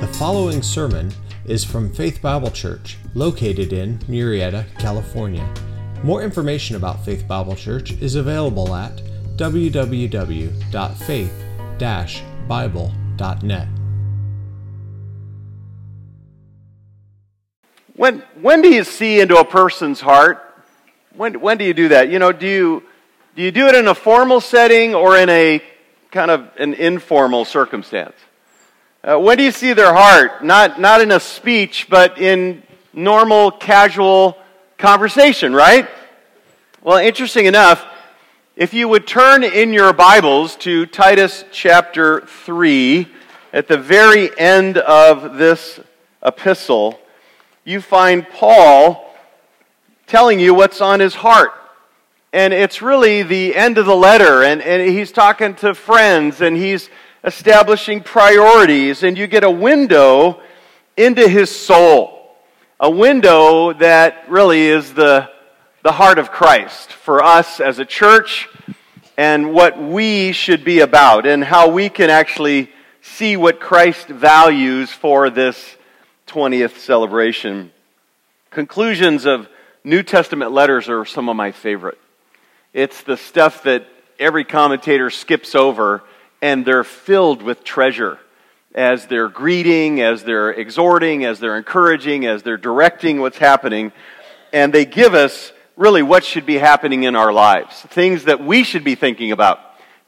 The following sermon is from Faith Bible Church, located in Murrieta, California. More information about Faith Bible Church is available at www.faith-bible.net. When, when do you see into a person's heart? When, when do you do that? You know, do you, do you do it in a formal setting or in a kind of an informal circumstance? Uh, when do you see their heart? Not, not in a speech, but in normal, casual conversation, right? Well, interesting enough, if you would turn in your Bibles to Titus chapter 3, at the very end of this epistle, you find Paul telling you what's on his heart. And it's really the end of the letter, and, and he's talking to friends, and he's establishing priorities, and you get a window into his soul. A window that really is the, the heart of Christ for us as a church and what we should be about, and how we can actually see what Christ values for this 20th celebration. Conclusions of New Testament letters are some of my favorite. It's the stuff that every commentator skips over and they're filled with treasure as they're greeting, as they're exhorting, as they're encouraging, as they're directing what's happening. And they give us really what should be happening in our lives. Things that we should be thinking about.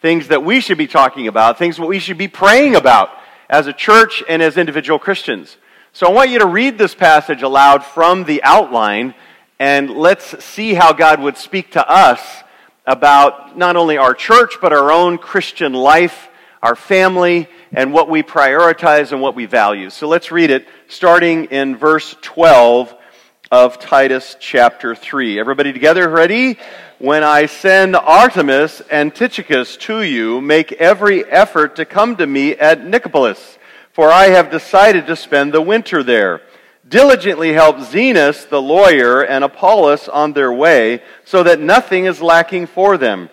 Things that we should be talking about. Things that we should be praying about as a church and as individual Christians. So I want you to read this passage aloud from the outline and let's see how God would speak to us about not only our church, but our own Christian life, our family, and what we prioritize and what we value. So let's read it, starting in verse 12 of Titus chapter 3. Everybody together, ready? When I send Artemas and Tychicus to you, make every effort to come to me at Nicopolis, for I have decided to spend the winter there diligently help Zenas the lawyer and Apollos on their way, so that nothing is lacking for them.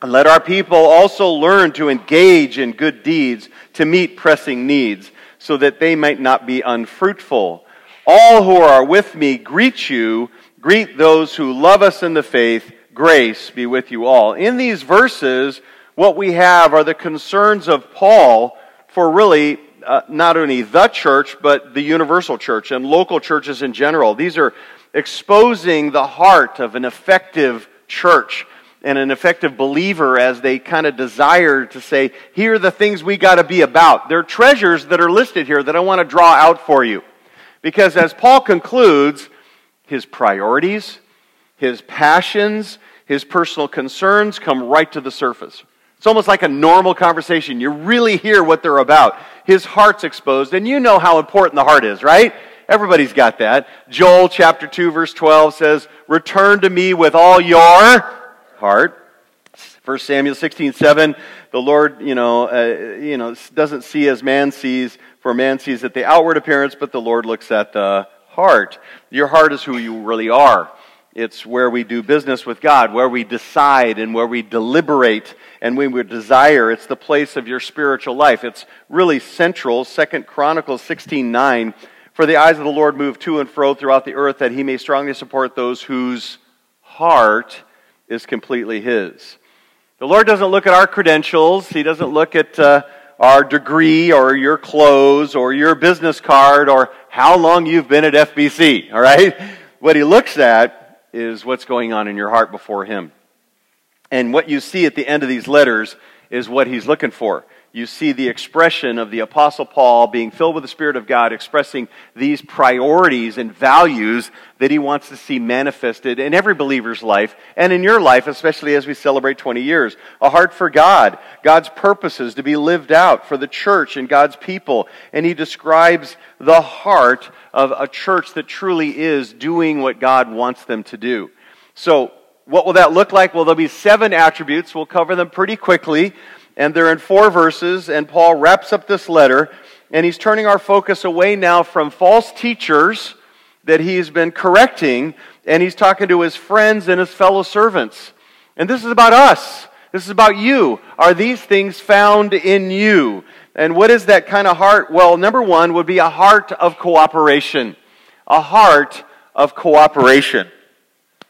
And let our people also learn to engage in good deeds to meet pressing needs, so that they might not be unfruitful. All who are with me greet you. Greet those who love us in the faith. Grace be with you all. In these verses, what we have are the concerns of Paul for really uh, not only the church, but the universal church and local churches in general. These are exposing the heart of an effective church and an effective believer as they kind of desire to say, here are the things we got to be about. There are treasures that are listed here that I want to draw out for you. Because as Paul concludes, his priorities, his passions, his personal concerns come right to the surface. It's almost like a normal conversation. You really hear what they're about. His heart's exposed, and you know how important the heart is, right? Everybody's got that. Joel chapter 2 verse 12 says, Return to me with all your heart. 1 Samuel 16, 7, the Lord, you know, uh, you know, doesn't see as man sees, for man sees at the outward appearance, but the Lord looks at the heart. Your heart is who you really are. It's where we do business with God, where we decide and where we deliberate and we desire. It's the place of your spiritual life. It's really central. Second Chronicles 16:9. For the eyes of the Lord move to and fro throughout the earth that he may strongly support those whose heart is completely his. The Lord doesn't look at our credentials. He doesn't look at uh, our degree or your clothes or your business card or how long you've been at FBC, all right? What he looks at is what's going on in your heart before Him. And what you see at the end of these letters is what He's looking for. You see the expression of the Apostle Paul being filled with the Spirit of God, expressing these priorities and values that he wants to see manifested in every believer's life and in your life, especially as we celebrate 20 years. A heart for God, God's purposes to be lived out for the church and God's people. And he describes the heart of a church that truly is doing what God wants them to do. So, what will that look like? Well, there'll be seven attributes. We'll cover them pretty quickly. And they're in four verses. And Paul wraps up this letter. And he's turning our focus away now from false teachers that he's been correcting. And he's talking to his friends and his fellow servants. And this is about us. This is about you. Are these things found in you? And what is that kind of heart? Well, number one would be a heart of cooperation. A heart of cooperation.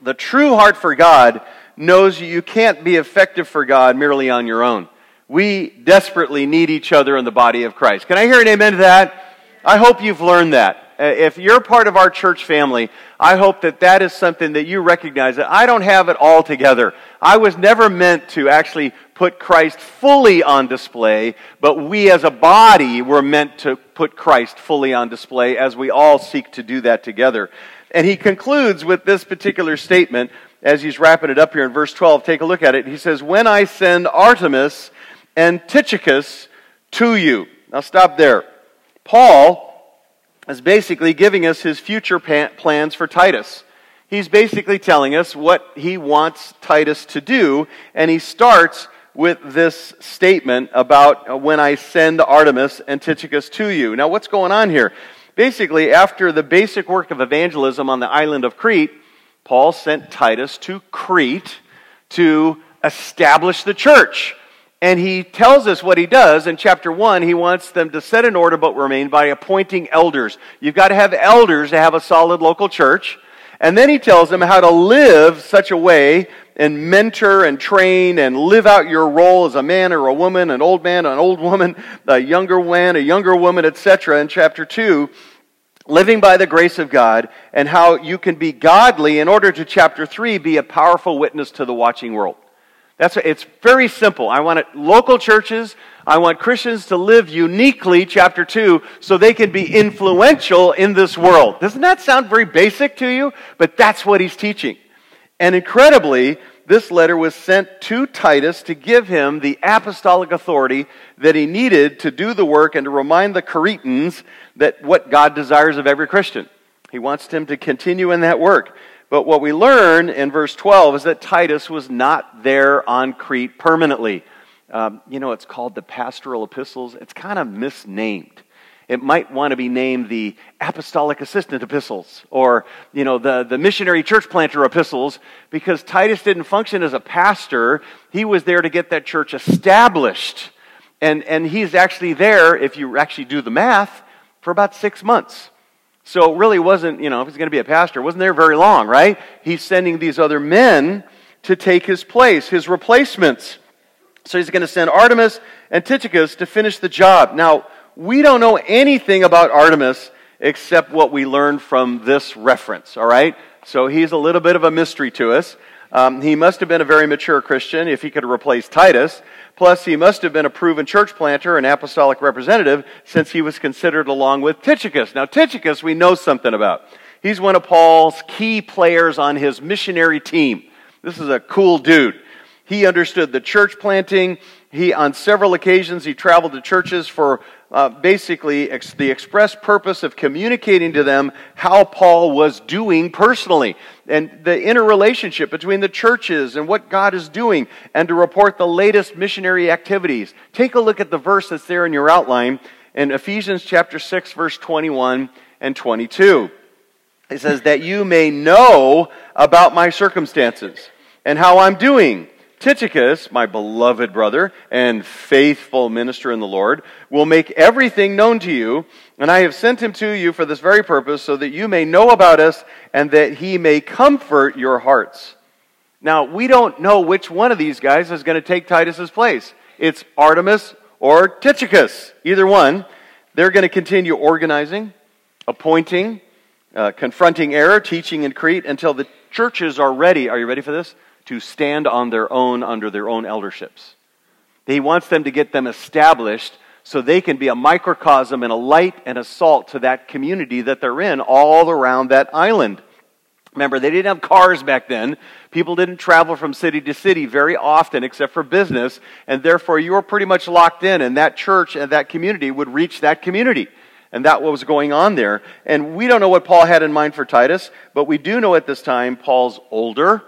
The true heart for God knows you can't be effective for God merely on your own. We desperately need each other in the body of Christ. Can I hear an amen to that? I hope you've learned that. Uh, if you're part of our church family, I hope that that is something that you recognize that I don't have it all together. I was never meant to actually put Christ fully on display, but we as a body were meant to put Christ fully on display as we all seek to do that together. And he concludes with this particular statement as he's wrapping it up here in verse 12. Take a look at it. He says, When I send Artemas and Tychicus to you. Now stop there. Paul is basically giving us his future plans for Titus. He's basically telling us what he wants Titus to do, and he starts with this statement about uh, when I send Artemas and Tychicus to you. Now, what's going on here? Basically, after the basic work of evangelism on the island of Crete, Paul sent Titus to Crete to establish the church. And he tells us what he does in chapter 1. He wants them to set in order but remain by appointing elders. You've got to have elders to have a solid local church. And then he tells them how to live such a way and mentor and train and live out your role as a man or a woman, an old man, an old woman, a younger man, a younger woman, etc. in chapter 2 living by the grace of God, and how you can be godly in order to, chapter 3, be a powerful witness to the watching world. That's it's very simple. I want it, local churches. I want Christians to live uniquely, chapter two, so they can be influential in this world. Doesn't that sound very basic to you? But that's what he's teaching. And incredibly, this letter was sent to Titus to give him the apostolic authority that he needed to do the work and to remind the Cretans that what God desires of every Christian. He wants him to continue in that work. But what we learn in verse 12 is that Titus was not there on Crete permanently. Um, you know, it's called the pastoral epistles. It's kind of misnamed. It might want to be named the apostolic assistant epistles or, you know, the, the missionary church planter epistles because Titus didn't function as a pastor. He was there to get that church established. And, and he's actually there, if you actually do the math, for about six months. So really wasn't, you know, if he's going to be a pastor, wasn't there very long, right? He's sending these other men to take his place, his replacements. So he's going to send Artemas and Tychicus to finish the job. Now, we don't know anything about Artemas except what we learned from this reference, all right? So he's a little bit of a mystery to us. Um, he must have been a very mature Christian if he could replace Titus. Plus, he must have been a proven church planter and apostolic representative since he was considered along with Tychicus. Now, Tychicus, we know something about. He's one of Paul's key players on his missionary team. This is a cool dude. He understood the church planting. He, on several occasions, he traveled to churches for uh, basically ex- the express purpose of communicating to them how Paul was doing personally and the interrelationship between the churches and what God is doing and to report the latest missionary activities. Take a look at the verse that's there in your outline in Ephesians chapter 6 verse 21 and 22. It says that you may know about my circumstances and how I'm doing Tychicus, my beloved brother and faithful minister in the Lord, will make everything known to you, and I have sent him to you for this very purpose, so that you may know about us and that he may comfort your hearts. Now, we don't know which one of these guys is going to take Titus's place. It's Artemas or Tychicus, either one. They're going to continue organizing, appointing, uh, confronting error, teaching in Crete until the churches are ready. Are you ready for this? To stand on their own under their own elderships. He wants them to get them established so they can be a microcosm and a light and a salt to that community that they're in all around that island. Remember, they didn't have cars back then. People didn't travel from city to city very often except for business, and therefore you were pretty much locked in, and that church and that community would reach that community. And that was going on there. And we don't know what Paul had in mind for Titus, but we do know at this time Paul's older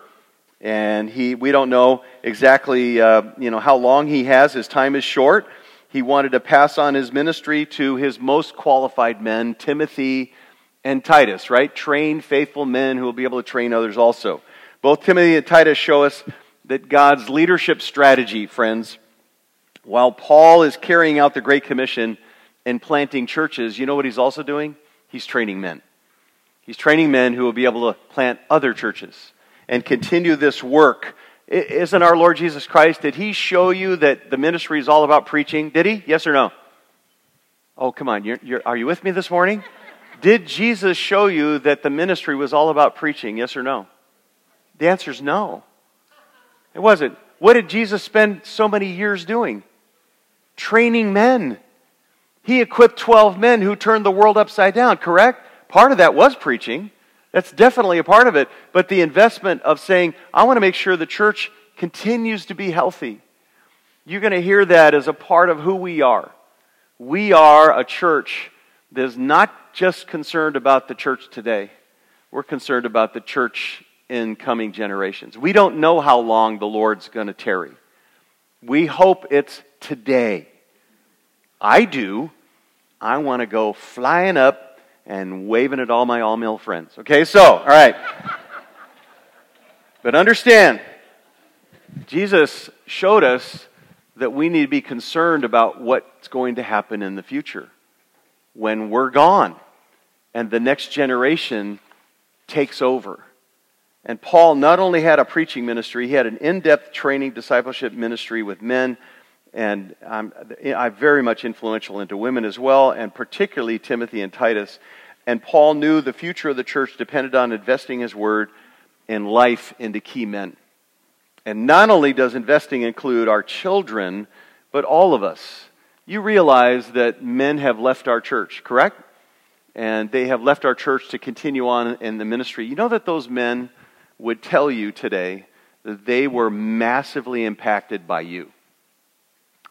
and he we don't know exactly uh, you know how long he has. His time is short. He wanted to pass on his ministry to his most qualified men timothy and titus right? Trained faithful men who will be able to train others also. Both timothy and titus show us that god's leadership strategy friends While Paul is carrying out the Great Commission and planting churches, you know what he's also doing? He's training men. He's training men who will be able to plant other churches and continue this work. Isn't our Lord Jesus Christ, did he show you that the ministry is all about preaching? Did he? Yes or no? Oh, come on. You're, you're, are you with me this morning? Did Jesus show you that the ministry was all about preaching? Yes or no? The answer is no. It wasn't. What did Jesus spend so many years doing? Training men. He equipped 12 men who turned the world upside down, correct? Part of that was preaching. That's definitely a part of it. But the investment of saying, I want to make sure the church continues to be healthy. You're going to hear that as a part of who we are. We are a church that is not just concerned about the church today, we're concerned about the church in coming generations. We don't know how long the Lord's going to tarry. We hope it's today. I do. I want to go flying up and waving at all my all male friends. Okay, so, all right. but understand, Jesus showed us that we need to be concerned about what's going to happen in the future when we're gone and the next generation takes over. And Paul not only had a preaching ministry, he had an in depth training discipleship ministry with men. And I'm, I'm very much influential into women as well, and particularly Timothy and Titus. And Paul knew the future of the church depended on investing his word and life into key men. And not only does investing include our children, but all of us. You realize that men have left our church, correct? And they have left our church to continue on in the ministry. You know that those men would tell you today that they were massively impacted by you,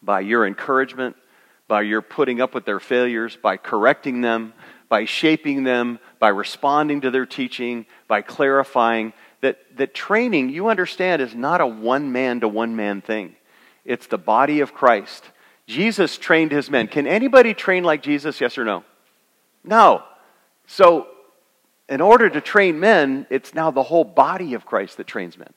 by your encouragement, by your putting up with their failures, by correcting them, by shaping them, by responding to their teaching, by clarifying that, that training, you understand, is not a one man to one man thing. It's the body of Christ. Jesus trained his men. Can anybody train like Jesus? Yes or no? No. So, in order to train men, it's now the whole body of Christ that trains men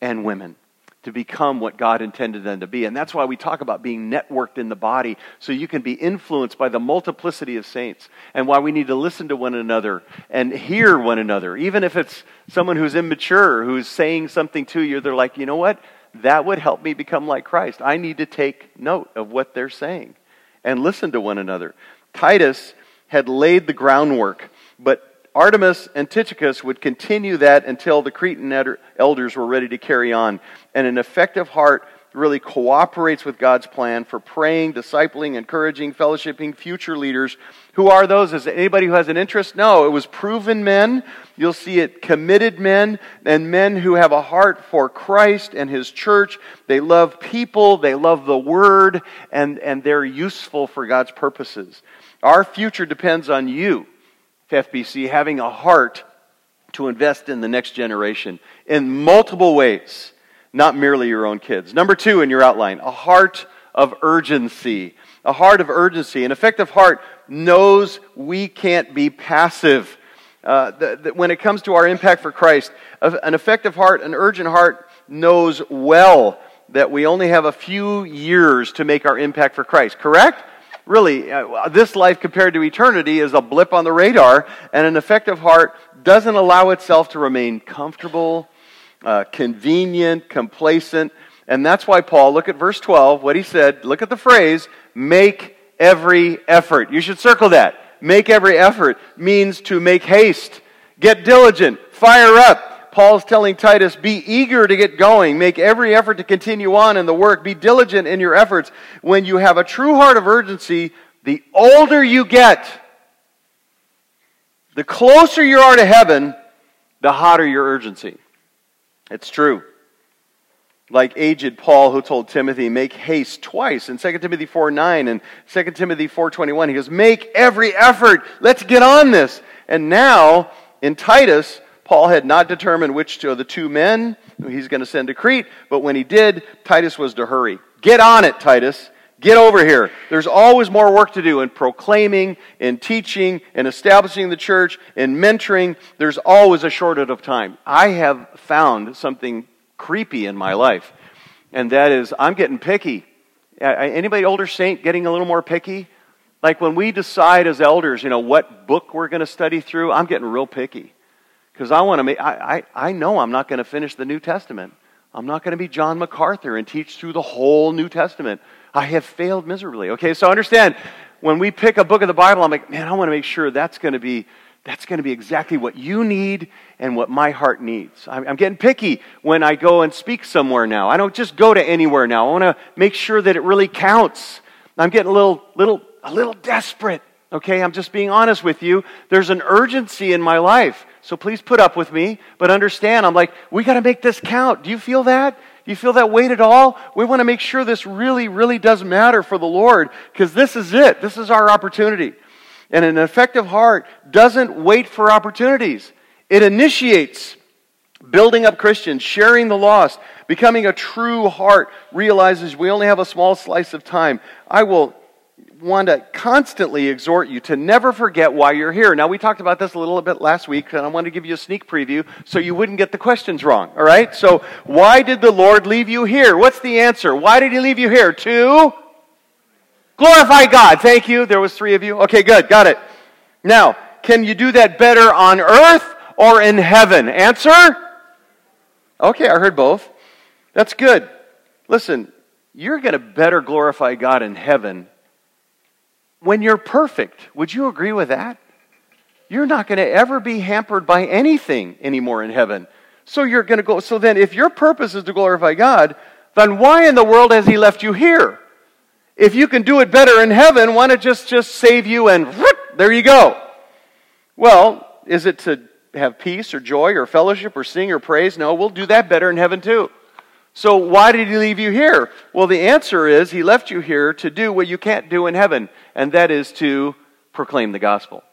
and women to become what God intended them to be. And that's why we talk about being networked in the body so you can be influenced by the multiplicity of saints and why we need to listen to one another and hear one another. Even if it's someone who's immature, who's saying something to you, they're like, you know what? That would help me become like Christ. I need to take note of what they're saying and listen to one another. Titus had laid the groundwork, but Artemas and Tychicus would continue that until the Cretan elders were ready to carry on. And an effective heart really cooperates with God's plan for praying, discipling, encouraging, fellowshipping future leaders. Who are those? Is anybody who has an interest? No, it was proven men. You'll see it committed men and men who have a heart for Christ and his church. They love people, they love the word, and, and they're useful for God's purposes. Our future depends on you FBC having a heart to invest in the next generation in multiple ways, not merely your own kids. Number two in your outline, a heart of urgency. A heart of urgency. An effective heart knows we can't be passive. Uh, the, the, when it comes to our impact for Christ, an effective heart, an urgent heart, knows well that we only have a few years to make our impact for Christ. Correct? Really, uh, this life compared to eternity is a blip on the radar, and an effective heart doesn't allow itself to remain comfortable, uh, convenient, complacent. And that's why Paul, look at verse 12, what he said, look at the phrase, make every effort. You should circle that. Make every effort means to make haste, get diligent, fire up. Paul's telling Titus, be eager to get going. Make every effort to continue on in the work. Be diligent in your efforts. When you have a true heart of urgency, the older you get, the closer you are to heaven, the hotter your urgency. It's true. Like aged Paul who told Timothy, make haste twice in 2 Timothy 4 9 and 2 Timothy 4 21. He goes, make every effort. Let's get on this. And now in Titus, Paul had not determined which of the two men he's going to send to Crete, but when he did, Titus was to hurry. Get on it, Titus. Get over here. There's always more work to do in proclaiming, in teaching, in establishing the church, in mentoring. There's always a shortage of time. I have found something creepy in my life, and that is I'm getting picky Anybody older saint getting a little more picky? Like when we decide as elders, you know, what book we're going to study through, I'm getting real picky. Because I want to make, I, I, I know I'm not going to finish the New Testament. I'm not going to be John MacArthur and teach through the whole New Testament. I have failed miserably. Okay, so understand, when we pick a book of the Bible, I'm like, man, I want to make sure that's going to be that's going to be exactly what you need and what my heart needs. I'm, getting picky when I go and speak somewhere now. I don't just go to anywhere now. I want to make sure that it really counts. I'm getting a little, little, a little desperate. Okay, I'm just being honest with you. There's an urgency in my life. So please put up with me, but understand, I'm like, we got to make this count. Do you feel that? Do you feel that weight at all? We want to make sure this really, really does matter for the Lord because this is it. This is our opportunity. And an effective heart doesn't wait for opportunities, it initiates building up Christians, sharing the lost, becoming a true heart, realizes we only have a small slice of time. I will want to constantly exhort you to never forget why you're here. Now, we talked about this a little bit last week, and I want to give you a sneak preview so you wouldn't get the questions wrong. All right? So, why did the Lord leave you here? What's the answer? Why did He leave you here? To Glorify God. Thank you. There was three of you. Okay, good. Got it. Now, can you do that better on earth or in heaven? Answer? Okay, I heard both. That's good. Listen, you're going to better glorify God in heaven when you're perfect. Would you agree with that? You're not going to ever be hampered by anything anymore in heaven. So you're going to go. So then, if your purpose is to glorify God, then why in the world has He left you here? If you can do it better in heaven, why not just, just save you and whoop, there you go? Well, is it to have peace or joy or fellowship or sing or praise? No, we'll do that better in heaven too. So why did he leave you here? Well, the answer is he left you here to do what you can't do in heaven, and that is to proclaim the gospel.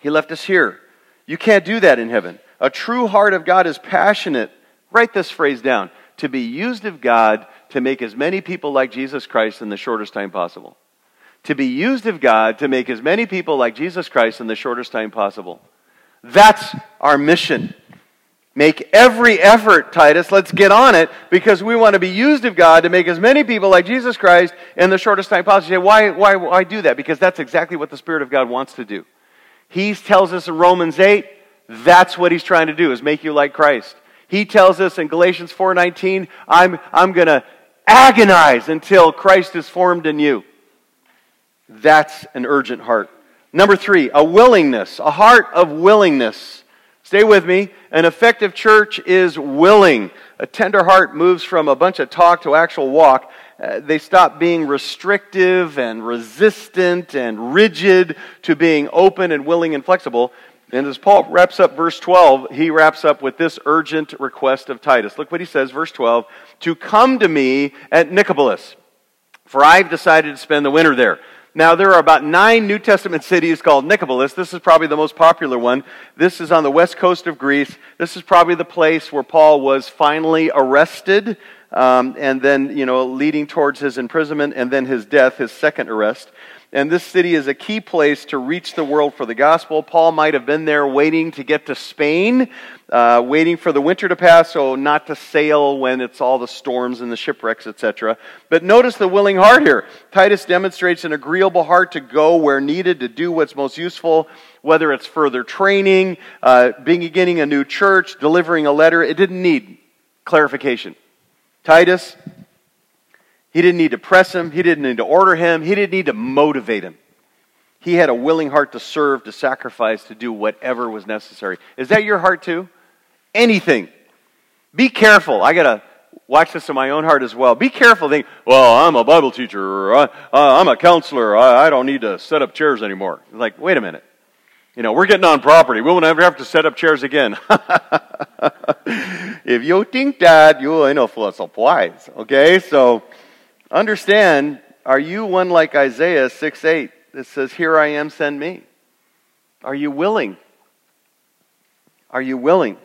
He left us here. You can't do that in heaven. A true heart of God is passionate. Write this phrase down to be used of God to make as many people like Jesus Christ in the shortest time possible. To be used of God to make as many people like Jesus Christ in the shortest time possible. That's our mission. Make every effort, Titus. Let's get on it because we want to be used of God to make as many people like Jesus Christ in the shortest time possible. why, why, why do that? Because that's exactly what the Spirit of God wants to do. He tells us in Romans 8, that's what he's trying to do, is make you like Christ. He tells us in Galatians 4:19, I'm, I'm going to agonize until Christ is formed in you. That's an urgent heart. Number three, a willingness, a heart of willingness. Stay with me. An effective church is willing. A tender heart moves from a bunch of talk to actual walk. Uh, they stop being restrictive and resistant and rigid to being open and willing and flexible. And as Paul wraps up verse 12, he wraps up with this urgent request of Titus. Look what he says, verse 12 to come to me at Nicopolis, for I've decided to spend the winter there. Now, there are about nine New Testament cities called Nicopolis. This is probably the most popular one. This is on the west coast of Greece. This is probably the place where Paul was finally arrested, um, and then, you know, leading towards his imprisonment and then his death, his second arrest. And this city is a key place to reach the world for the gospel. Paul might have been there waiting to get to Spain, uh, waiting for the winter to pass, so not to sail when it's all the storms and the shipwrecks, etc. But notice the willing heart here. Titus demonstrates an agreeable heart to go where needed to do what's most useful, whether it's further training, uh, beginning a new church, delivering a letter. It didn't need clarification. Titus, he didn't need to press him. He didn't need to order him. He didn't need to motivate him. He had a willing heart to serve, to sacrifice, to do whatever was necessary. Is that your heart too? Anything. Be careful. I got to watch this in my own heart as well. Be careful. Think, well, I'm a Bible teacher, or uh, I'm a counselor. I, I don't need to set up chairs anymore. Like, wait a minute. You know, we're getting on property. We won't ever have to set up chairs again. if you think that, you ain't no wise. Okay? So, Understand, are you one like Isaiah 6 8 that says, Here I am, send me? Are you willing? Are you willing?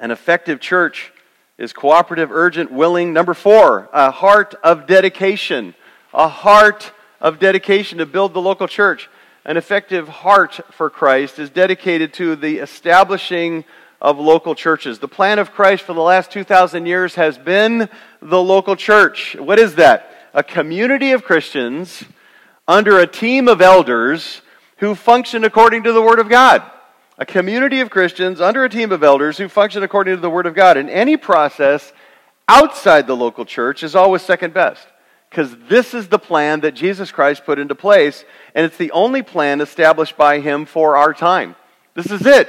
An effective church is cooperative, urgent, willing. Number four, a heart of dedication. A heart of dedication to build the local church. An effective heart for Christ is dedicated to the establishing of local churches. The plan of Christ for the last 2,000 years has been the local church. What is that? a community of Christians under a team of elders who function according to the Word of God. A community of Christians under a team of elders who function according to the Word of God. And any process outside the local church is always second best because this is the plan that Jesus Christ put into place, and it's the only plan established by Him for our time. This is it.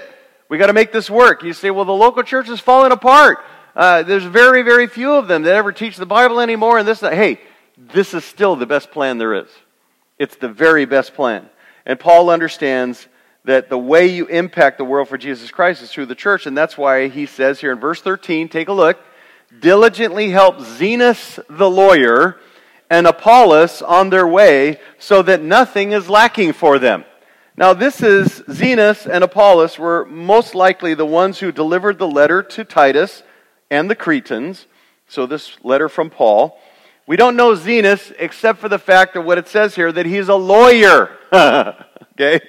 We got to make this work. You say, well, the local church is falling apart. Uh, there's very, very few of them that ever teach the Bible anymore, and this. Hey, this is still the best plan there is. It's the very best plan. And Paul understands that the way you impact the world for Jesus Christ is through the church, and that's why he says here in verse 13, take a look, diligently help Zenas the lawyer and Apollos on their way so that nothing is lacking for them. Now, this is Zenas and Apollos were most likely the ones who delivered the letter to Titus and the Cretans. So, this letter from Paul. We don't know Zenas except for the fact of what it says here that he's a lawyer. okay?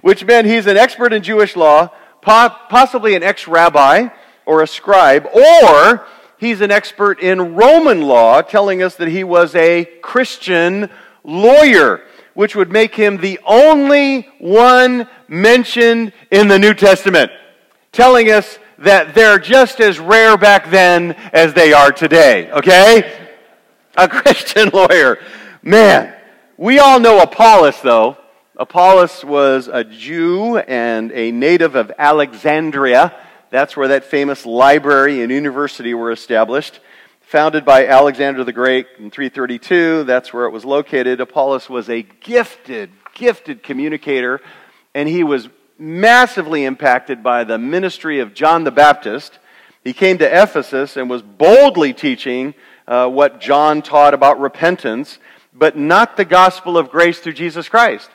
Which meant he's an expert in Jewish law, possibly an ex rabbi or a scribe, or he's an expert in Roman law, telling us that he was a Christian lawyer, which would make him the only one mentioned in the New Testament, telling us that they're just as rare back then as they are today, okay? A Christian lawyer. Man, we all know Apollos, though. Apollos was a Jew and a native of Alexandria that's where that famous library and university were established. Founded by Alexander the Great in 332, that's where it was located. Apollos was a gifted, gifted communicator, and he was massively impacted by the ministry of John the Baptist. He came to Ephesus and was boldly teaching uh, what John taught about repentance, but not the gospel of grace through Jesus Christ.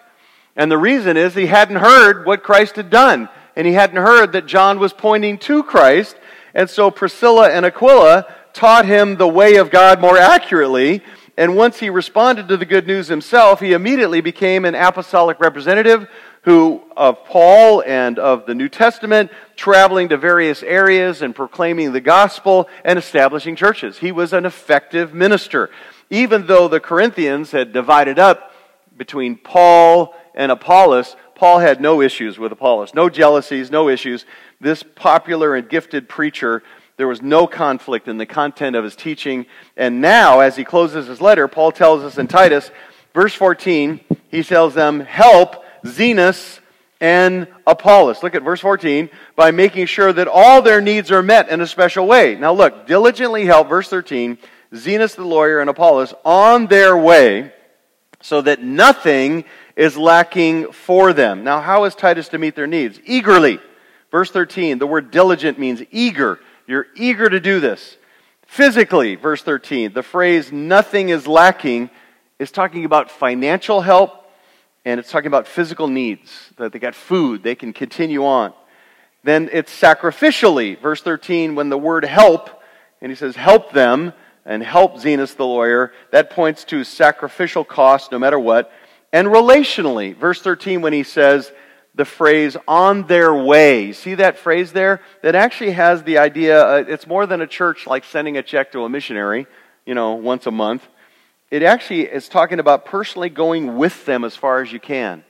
And the reason is he hadn't heard what Christ had done and he hadn't heard that John was pointing to Christ. And so Priscilla and Aquila taught him the way of God more accurately. And once he responded to the good news himself, he immediately became an apostolic representative who of Paul and of the New Testament, traveling to various areas and proclaiming the gospel and establishing churches. He was an effective minister. Even though the Corinthians had divided up between Paul and Apollos, Paul had no issues with Apollos, no jealousies, no issues. This popular and gifted preacher, there was no conflict in the content of his teaching. And now, as he closes his letter, Paul tells us in Titus, verse 14, he tells them, Help Zenas and Apollos. Look at verse 14, by making sure that all their needs are met in a special way. Now, look, diligently help, verse 13, Zenas the lawyer and Apollos on their way so that nothing is lacking for them. Now, how is Titus to meet their needs? Eagerly. Verse 13, the word diligent means eager. You're eager to do this. Physically, verse 13, the phrase nothing is lacking is talking about financial help and it's talking about physical needs, that they got food, they can continue on. Then it's sacrificially, verse 13, when the word help, and he says help them and help Zenas the lawyer, that points to sacrificial cost no matter what. And relationally, verse 13, when he says the phrase on their way, see that phrase there? That actually has the idea, uh, it's more than a church like sending a check to a missionary, you know, once a month. It actually is talking about personally going with them as far as you can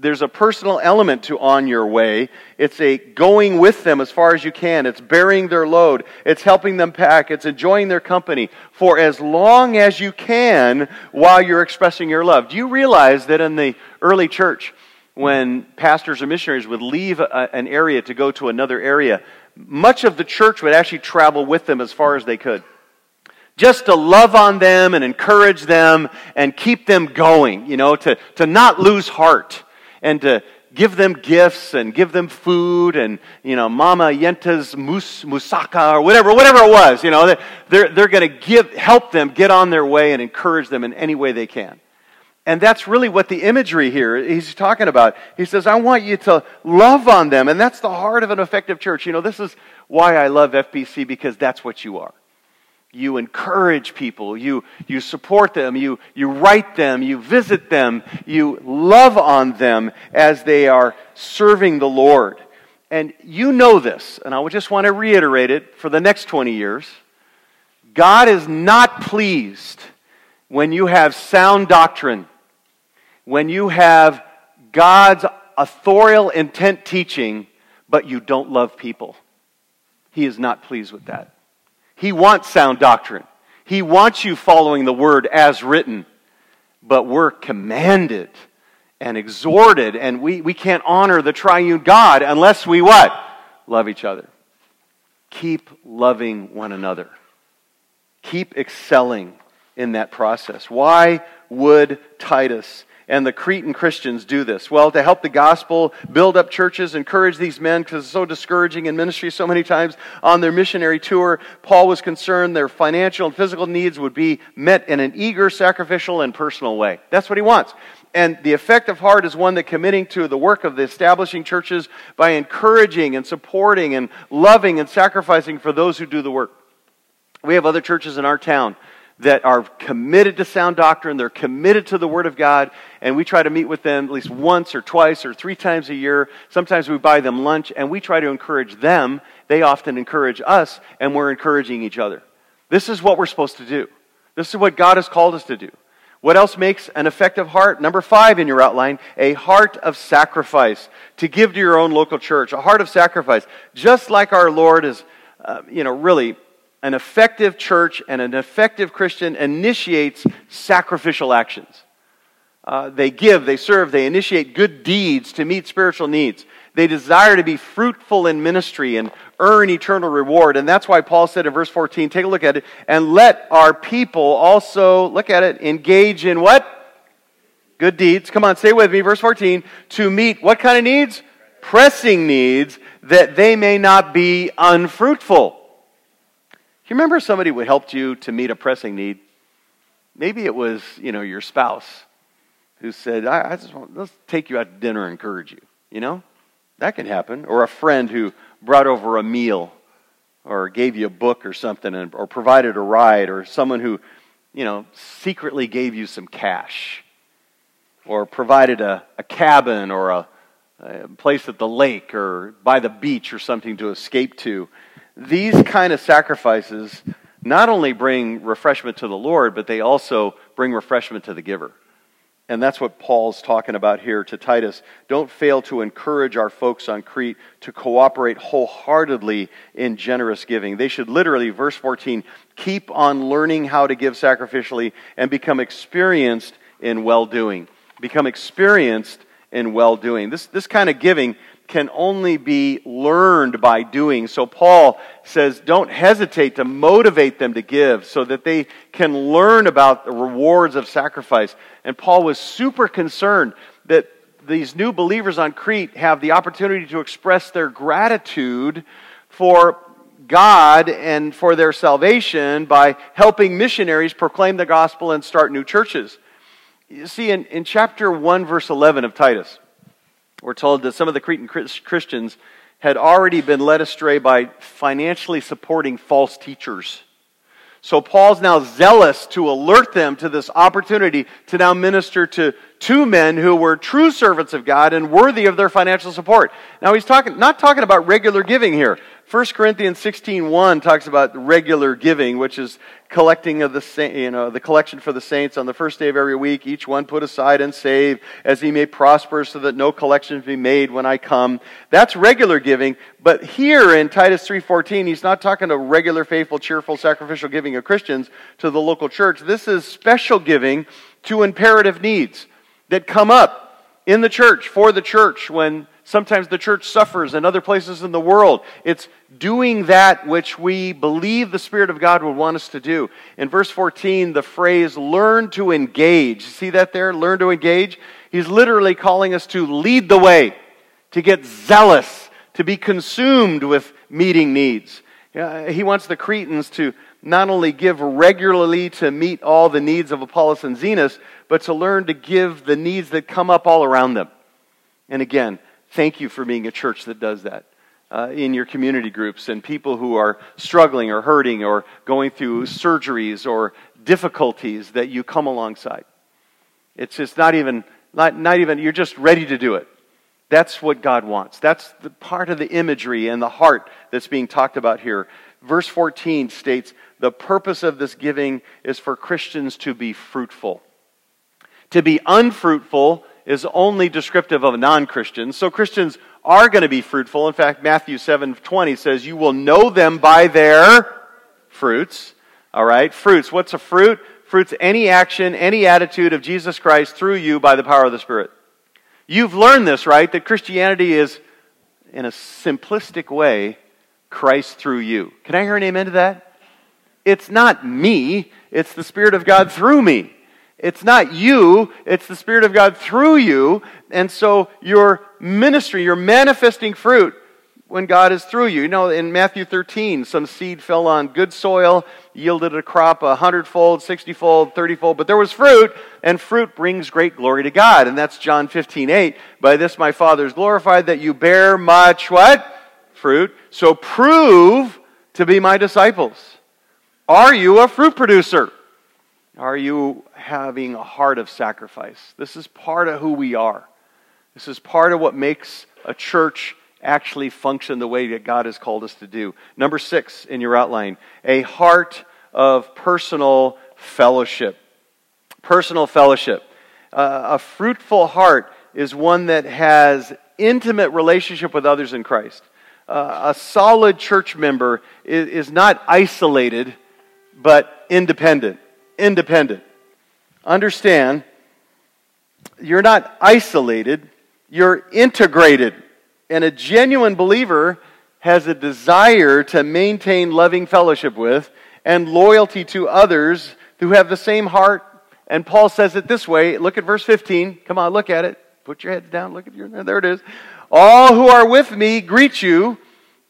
there's a personal element to on your way. It's a going with them as far as you can. It's bearing their load. It's helping them pack. It's enjoying their company for as long as you can while you're expressing your love. Do you realize that in the early church, when pastors or missionaries would leave a, an area to go to another area, much of the church would actually travel with them as far as they could just to love on them and encourage them and keep them going, you know, to, to not lose heart and to give them gifts and give them food and, you know, Mama Yenta's mus, musaka or whatever, whatever it was, you know, they're, they're going to give, help them get on their way and encourage them in any way they can. And that's really what the imagery here he's talking about. He says, I want you to love on them. And that's the heart of an effective church. You know, this is why I love FBC because that's what you are you encourage people, you, you support them, you, you write them, you visit them, you love on them as they are serving the Lord. And you know this, and I would just want to reiterate it for the next 20 years. God is not pleased when you have sound doctrine, when you have God's authorial intent teaching, but you don't love people. He is not pleased with that. He wants sound doctrine. He wants you following the word as written. But we're commanded and exhorted, and we, we can't honor the triune God unless we what? Love each other. Keep loving one another. Keep excelling in that process. Why would Titus and the Cretan Christians do this? Well, to help the gospel, build up churches, encourage these men because it's so discouraging in ministry so many times on their missionary tour. Paul was concerned their financial and physical needs would be met in an eager, sacrificial, and personal way. That's what he wants. And the effective heart is one that committing to the work of the establishing churches by encouraging and supporting and loving and sacrificing for those who do the work. We have other churches in our town that are committed to sound doctrine. They're committed to the Word of God. And we try to meet with them at least once or twice or three times a year. Sometimes we buy them lunch and we try to encourage them. They often encourage us and we're encouraging each other. This is what we're supposed to do. This is what God has called us to do. What else makes an effective heart? Number five in your outline, a heart of sacrifice to give to your own local church. A heart of sacrifice. Just like our Lord is, uh, you know, really an effective church and an effective Christian initiates sacrificial actions. Uh, they give, they serve, they initiate good deeds to meet spiritual needs. They desire to be fruitful in ministry and earn eternal reward. And that's why Paul said in verse 14, take a look at it, and let our people also, look at it, engage in what? Good deeds. Come on, stay with me. Verse 14, to meet what kind of needs? Pressing needs, that they may not be unfruitful you remember somebody who helped you to meet a pressing need? Maybe it was, you know, your spouse who said, I, I just want, let's take you out to dinner and encourage you. You know? That can happen. Or a friend who brought over a meal or gave you a book or something and, or provided a ride or someone who, you know, secretly gave you some cash or provided a, a cabin or a, a place at the lake or by the beach or something to escape to these kind of sacrifices not only bring refreshment to the Lord, but they also bring refreshment to the giver. And that's what Paul's talking about here to Titus. Don't fail to encourage our folks on Crete to cooperate wholeheartedly in generous giving. They should literally, verse 14, keep on learning how to give sacrificially and become experienced in well doing. Become experienced in well doing. This, this kind of giving can only be learned by doing. So Paul says, don't hesitate to motivate them to give so that they can learn about the rewards of sacrifice. And Paul was super concerned that these new believers on Crete have the opportunity to express their gratitude for God and for their salvation by helping missionaries proclaim the gospel and start new churches. You see, in, in chapter 1, verse 11 of Titus, we're told that some of the Cretan Christians had already been led astray by financially supporting false teachers. So Paul's now zealous to alert them to this opportunity to now minister to two men who were true servants of God and worthy of their financial support. Now he's talking not talking about regular giving here. 1 Corinthians 16:1 talks about regular giving, which is collecting of the you know the collection for the saints on the first day of every week, each one put aside and save as he may prosper, so that no collections be made when I come. That's regular giving. But here in Titus 3:14, he's not talking to regular, faithful, cheerful, sacrificial giving of Christians to the local church. This is special giving to imperative needs that come up in the church for the church when Sometimes the church suffers in other places in the world. It's doing that which we believe the Spirit of God would want us to do. In verse 14, the phrase learn to engage. See that there? Learn to engage. He's literally calling us to lead the way, to get zealous, to be consumed with meeting needs. He wants the Cretans to not only give regularly to meet all the needs of Apollos and Zenas, but to learn to give the needs that come up all around them. And again, Thank you for being a church that does that. Uh, in your community groups and people who are struggling or hurting or going through surgeries or difficulties that you come alongside. It's just not even, not, not even, you're just ready to do it. That's what God wants. That's the part of the imagery and the heart that's being talked about here. Verse 14 states the purpose of this giving is for Christians to be fruitful. To be unfruitful is only descriptive of non Christians. So Christians are going to be fruitful. In fact, Matthew 7:20 says, "You will know them by their fruits." All right? Fruits. What's a fruit? Fruits any action, any attitude of Jesus Christ through you by the power of the Spirit. You've learned this, right? That Christianity is, in a simplistic way, Christ through you. Can I hear an amen to that? It's not me, it's the Spirit of God through me. It's not you, it's the Spirit of God through you. And so your ministry, your manifesting fruit, when God is through you. You know, in Matthew 13, some seed fell on good soil, yielded a crop a hundredfold, sixtyfold, thirtyfold, but there was fruit, and fruit brings great glory to God. And that's John 15, 8. By this my Father is glorified, that you bear much what? Fruit. So prove to be my disciples. Are you a fruit producer? Are you having a heart of sacrifice? This is part of who we are. This is part of what makes a church actually function the way that God has called us to do. Number six in your outline a heart of personal fellowship. Personal fellowship. Uh, a fruitful heart is one that has intimate relationship with others in Christ. Uh, a solid church member is, is not isolated, but independent. Independent. Understand, you're not isolated, you're integrated. And a genuine believer has a desire to maintain loving fellowship with and loyalty to others who have the same heart. And Paul says it this way. Look at verse 15. Come on, look at it. Put your heads down. Look at your there it is. All who are with me greet you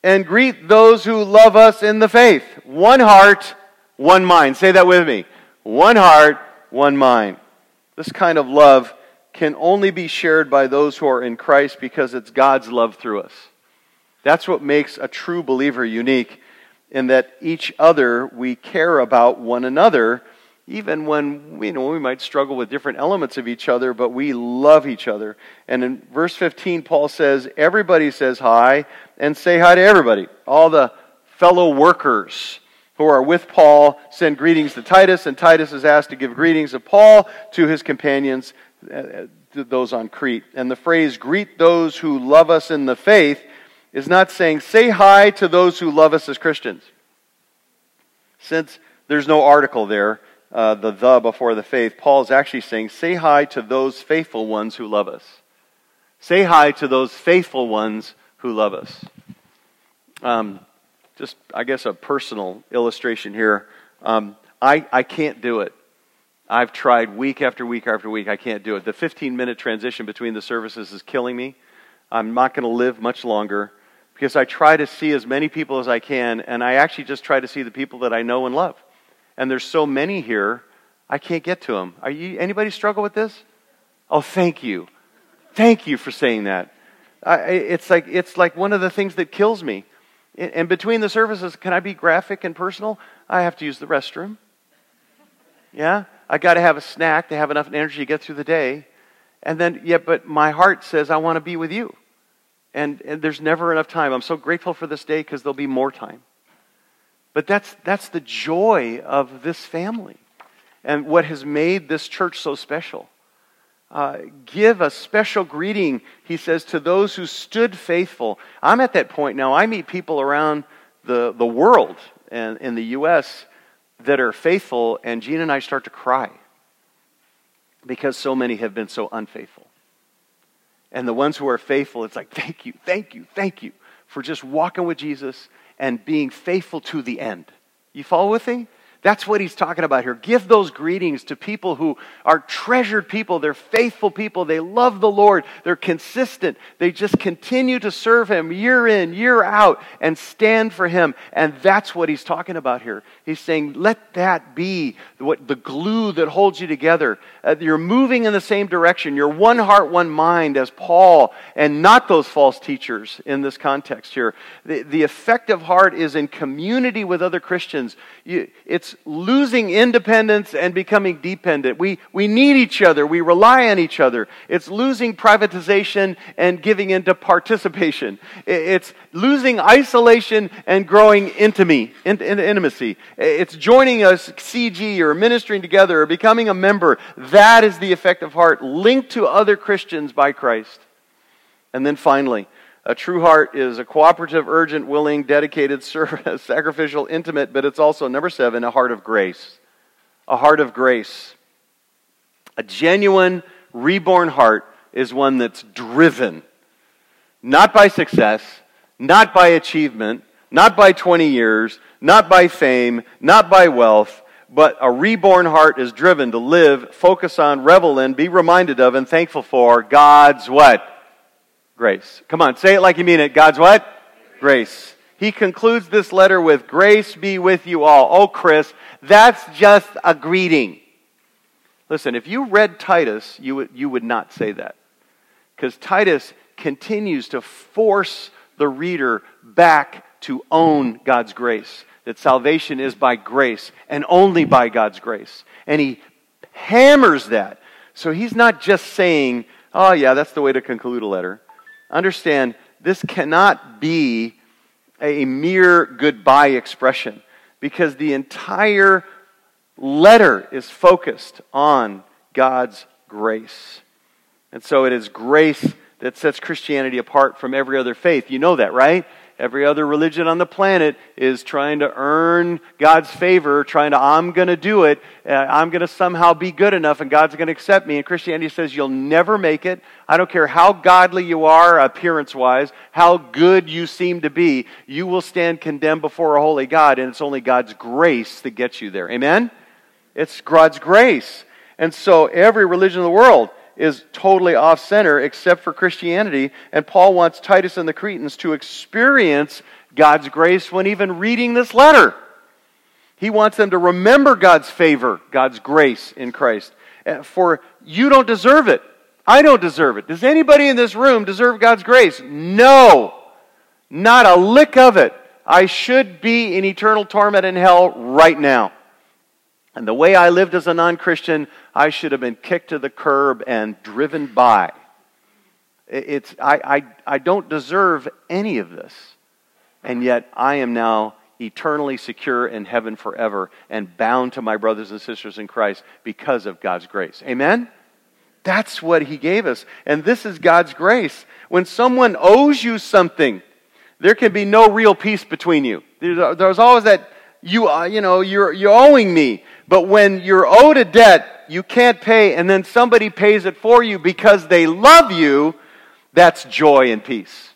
and greet those who love us in the faith. One heart, one mind. Say that with me. One heart, one mind. This kind of love can only be shared by those who are in Christ because it's God's love through us. That's what makes a true believer unique, in that each other we care about one another, even when you know, we might struggle with different elements of each other, but we love each other. And in verse 15, Paul says, Everybody says hi, and say hi to everybody. All the fellow workers who are with Paul send greetings to Titus, and Titus is asked to give greetings of Paul to his companions uh, those on Crete. And the phrase, greet those who love us in the faith, is not saying, say hi to those who love us as Christians. Since there's no article there, uh, the the before the faith, Paul is actually saying, say hi to those faithful ones who love us. Say hi to those faithful ones who love us. Um, just, I guess, a personal illustration here. Um, I, I can't do it. I've tried week after week after week. I can't do it. The 15 minute transition between the services is killing me. I'm not going to live much longer because I try to see as many people as I can, and I actually just try to see the people that I know and love. And there's so many here, I can't get to them. Are you, anybody struggle with this? Oh, thank you. Thank you for saying that. I, it's, like, it's like one of the things that kills me. And between the services, can I be graphic and personal? I have to use the restroom. Yeah? I got to have a snack to have enough energy to get through the day. And then, yeah, but my heart says, I want to be with you. And, and there's never enough time. I'm so grateful for this day because there'll be more time. But that's, that's the joy of this family and what has made this church so special. Uh, give a special greeting, he says, to those who stood faithful. I'm at that point now. I meet people around the, the world and in the U.S that are faithful, and Gina and I start to cry because so many have been so unfaithful. And the ones who are faithful, it's like, thank you, thank you, thank you for just walking with Jesus and being faithful to the end. You follow with me? That's what he's talking about here. Give those greetings to people who are treasured people. They're faithful people. They love the Lord. They're consistent. They just continue to serve him year in, year out, and stand for him. And that's what he's talking about here. He's saying, let that be what, the glue that holds you together. Uh, you're moving in the same direction. You're one heart, one mind, as Paul, and not those false teachers in this context here. The, the effective heart is in community with other Christians. You, it's it's losing independence and becoming dependent. We, we need each other. We rely on each other. It's losing privatization and giving into participation. It's losing isolation and growing intimacy. intimacy. It's joining us CG or ministering together or becoming a member. That is the effective heart linked to other Christians by Christ. And then finally, a true heart is a cooperative, urgent, willing, dedicated, sacrificial, intimate, but it's also, number seven, a heart of grace. A heart of grace. A genuine, reborn heart is one that's driven, not by success, not by achievement, not by 20 years, not by fame, not by wealth, but a reborn heart is driven to live, focus on, revel in, be reminded of, and thankful for God's what? Grace. Come on, say it like you mean it. God's what? Grace. He concludes this letter with, Grace be with you all. Oh, Chris, that's just a greeting. Listen, if you read Titus, you would, you would not say that. Because Titus continues to force the reader back to own God's grace. That salvation is by grace and only by God's grace. And he hammers that. So he's not just saying, oh, yeah, that's the way to conclude a letter. Understand, this cannot be a mere goodbye expression because the entire letter is focused on God's grace. And so it is grace that sets Christianity apart from every other faith. You know that, right? Every other religion on the planet is trying to earn God's favor, trying to, I'm going to do it. Uh, I'm going to somehow be good enough and God's going to accept me. And Christianity says you'll never make it. I don't care how godly you are, appearance wise, how good you seem to be, you will stand condemned before a holy God. And it's only God's grace that gets you there. Amen? It's God's grace. And so every religion in the world is totally off center except for Christianity. And Paul wants Titus and the Cretans to experience God's grace when even reading this letter. He wants them to remember God's favor, God's grace in Christ. Uh, for you don't deserve it. I don't deserve it. Does anybody in this room deserve God's grace? No. Not a lick of it. I should be in eternal torment in hell right now. And the way I lived as a non Christian, I should have been kicked to the curb and driven by. It's, I, I, I don't deserve any of this. And yet I am now eternally secure in heaven forever and bound to my brothers and sisters in Christ because of God's grace. Amen? That's what He gave us. And this is God's grace. When someone owes you something, there can be no real peace between you. There's always that, you, uh, you know, you're, you're owing me. But when you're owed a debt, you can't pay, and then somebody pays it for you because they love you, that's joy and peace.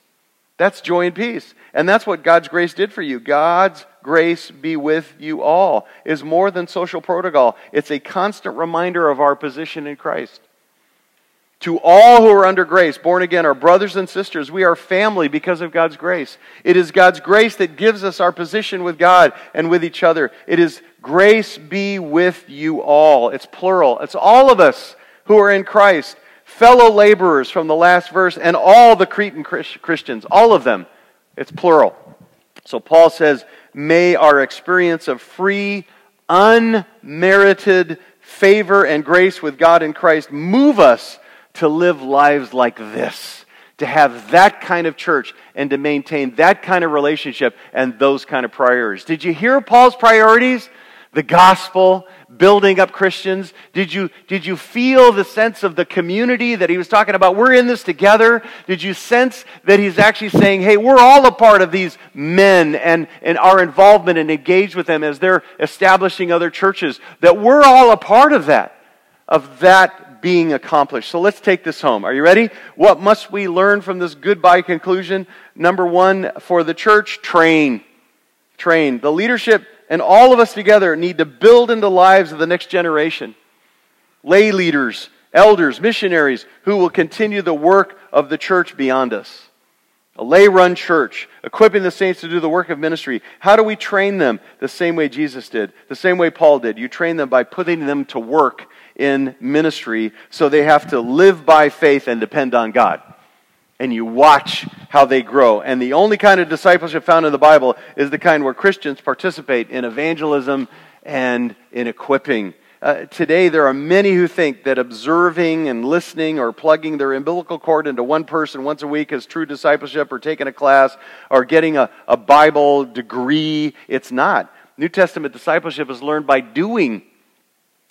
That's joy and peace. And that's what God's grace did for you. God's grace be with you all is more than social protocol. It's a constant reminder of our position in Christ to all who are under grace, born again, our brothers and sisters. We are family because of God's grace. It is God's grace that gives us our position with God and with each other. It is grace be with you all. It's plural. It's all of us who are in Christ, fellow laborers from the last verse, and all the Cretan Christians, all of them. It's plural. So Paul says, May our experience of free, unmerited favor and grace with God in Christ move us to live lives like this, to have that kind of church and to maintain that kind of relationship and those kind of priorities. Did you hear Paul's priorities? The gospel, building up Christians? Did you, did you feel the sense of the community that he was talking about? We're in this together. Did you sense that he's actually saying, hey, we're all a part of these men and, and our involvement and engage with them as they're establishing other churches? That we're all a part of that, of that being accomplished. So let's take this home. Are you ready? What must we learn from this goodbye conclusion? Number one, for the church, train. Train. The leadership and all of us together need to build into the lives of the next generation. Lay leaders, elders, missionaries who will continue the work of the church beyond us. A lay run church, equipping the saints to do the work of ministry. How do we train them? The same way Jesus did, the same way Paul did. You train them by putting them to work in ministry, so they have to live by faith and depend on God. And you watch how they grow. And the only kind of discipleship found in the Bible is the kind where Christians participate in evangelism and in equipping. Uh, today, there are many who think that observing and listening or plugging their umbilical cord into one person once a week is true discipleship or taking a class or getting a, a Bible degree. It's not. New Testament discipleship is learned by doing.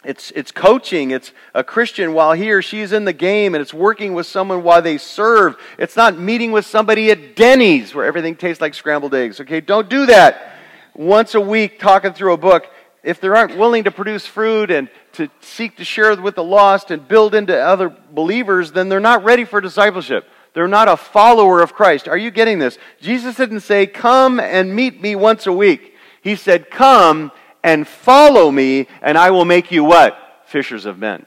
It's, it's coaching. It's a Christian while he or she's in the game, and it's working with someone while they serve. It's not meeting with somebody at Denny's where everything tastes like scrambled eggs. Okay, don't do that. Once a week, talking through a book if they aren't willing to produce fruit and to seek to share with the lost and build into other believers, then they're not ready for discipleship. They're not a follower of Christ. Are you getting this? Jesus didn't say, Come and meet me once a week. He said, Come and follow me, and I will make you what? Fishers of men.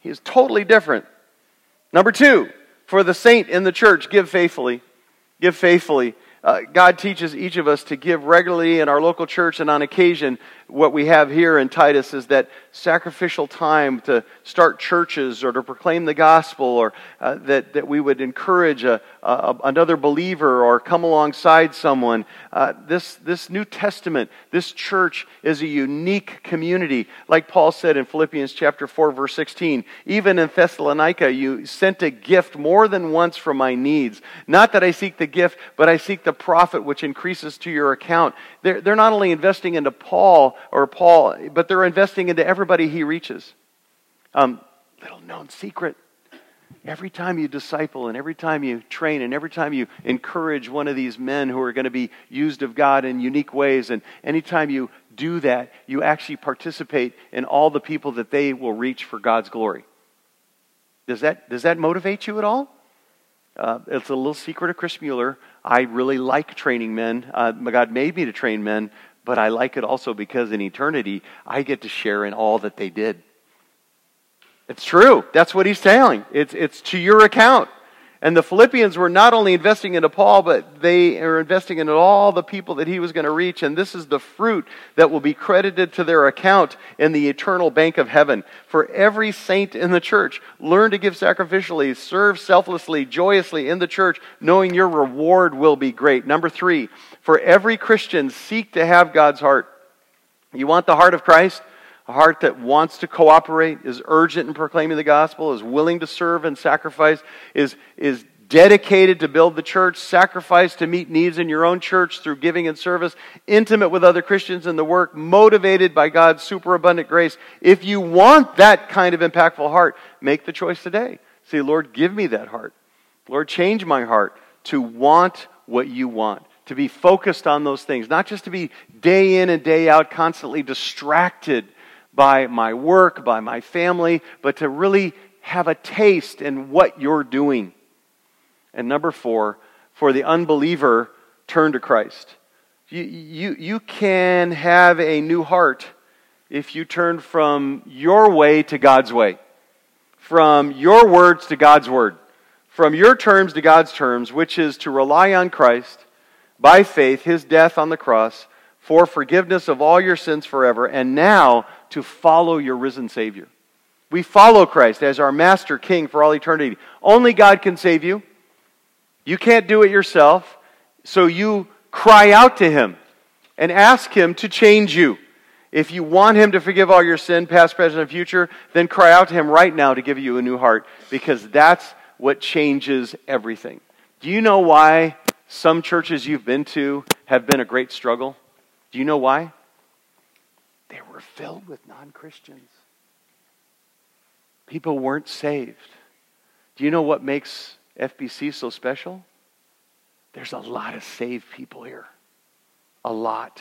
He is totally different. Number two, for the saint in the church, give faithfully. Give faithfully. Uh, God teaches each of us to give regularly in our local church and on occasion. What we have here in Titus is that sacrificial time to start churches or to proclaim the gospel, or uh, that, that we would encourage a, a, another believer or come alongside someone. Uh, this, this New Testament, this church is a unique community. Like Paul said in Philippians chapter 4, verse 16, even in Thessalonica, you sent a gift more than once for my needs. Not that I seek the gift, but I seek the profit which increases to your account. They're, they're not only investing into Paul or Paul, but they're investing into everybody he reaches. Um, little known secret. Every time you disciple and every time you train and every time you encourage one of these men who are going to be used of God in unique ways, and anytime you do that, you actually participate in all the people that they will reach for God's glory. Does that, does that motivate you at all? Uh, it's a little secret of Chris Mueller. I really like training men. Uh, God made me to train men, but I like it also because in eternity, I get to share in all that they did. It's true. That's what he's telling. It's, it's to your account. And the Philippians were not only investing into Paul, but they are investing in all the people that he was going to reach. And this is the fruit that will be credited to their account in the eternal bank of heaven. For every saint in the church, learn to give sacrificially, serve selflessly, joyously in the church, knowing your reward will be great. Number three, for every Christian, seek to have God's heart. You want the heart of Christ? A heart that wants to cooperate, is urgent in proclaiming the gospel, is willing to serve and sacrifice, is, is dedicated to build the church, sacrifice to meet needs in your own church through giving and service, intimate with other Christians in the work, motivated by God's superabundant grace. If you want that kind of impactful heart, make the choice today. Say, Lord, give me that heart. Lord, change my heart to want what you want to be focused on those things, not just to be day in and day out constantly distracted by my work, by my family, but to really have a taste in what you're doing. And number four, for the unbeliever, turn to Christ. You, you, you can have a new heart if you turn from your way to God's way, from your words to God's word, from your terms to God's terms, which is to rely on Christ by faith, his death on the cross, for forgiveness of all your sins forever, and now to follow your risen Savior. We follow Christ as our Master King for all eternity. Only God can save you. You can't do it yourself, so you cry out to Him and ask Him to change you. If you want Him to forgive all your sin, past, present, and future, then cry out to Him right now to give you a new heart because that's what changes everything. Do you know why some churches you've been to have been a great struggle? Do you know why? They were filled with non Christians. People weren't saved. Do you know what makes FBC so special? There's a lot of saved people here. A lot.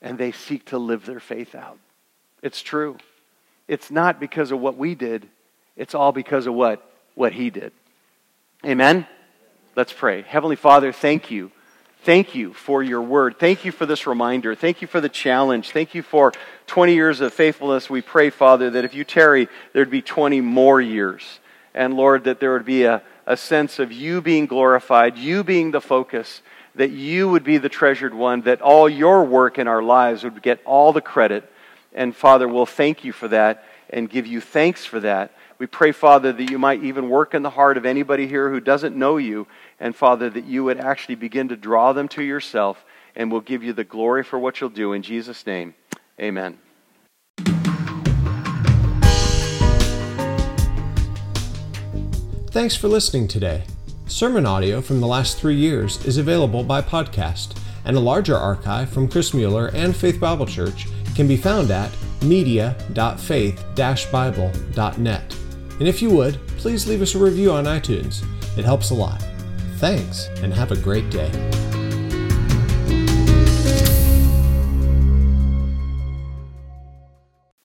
And they seek to live their faith out. It's true. It's not because of what we did, it's all because of what, what He did. Amen? Let's pray. Heavenly Father, thank you Thank you for your word. Thank you for this reminder. Thank you for the challenge. Thank you for 20 years of faithfulness. We pray, Father, that if you tarry, there'd be 20 more years. And Lord, that there would be a, a sense of you being glorified, you being the focus, that you would be the treasured one, that all your work in our lives would get all the credit. And Father, we'll thank you for that and give you thanks for that. We pray, Father, that you might even work in the heart of anybody here who doesn't know you and Father, that you would actually begin to draw them to yourself, and we'll give you the glory for what you'll do. In Jesus' name, Amen. Thanks for listening today. Sermon audio from the last three years is available by podcast, and a larger archive from Chris Mueller and Faith Bible Church can be found at media.faith-bible.net. And if you would, please leave us a review on iTunes. It helps a lot. Thanks, and have a great day.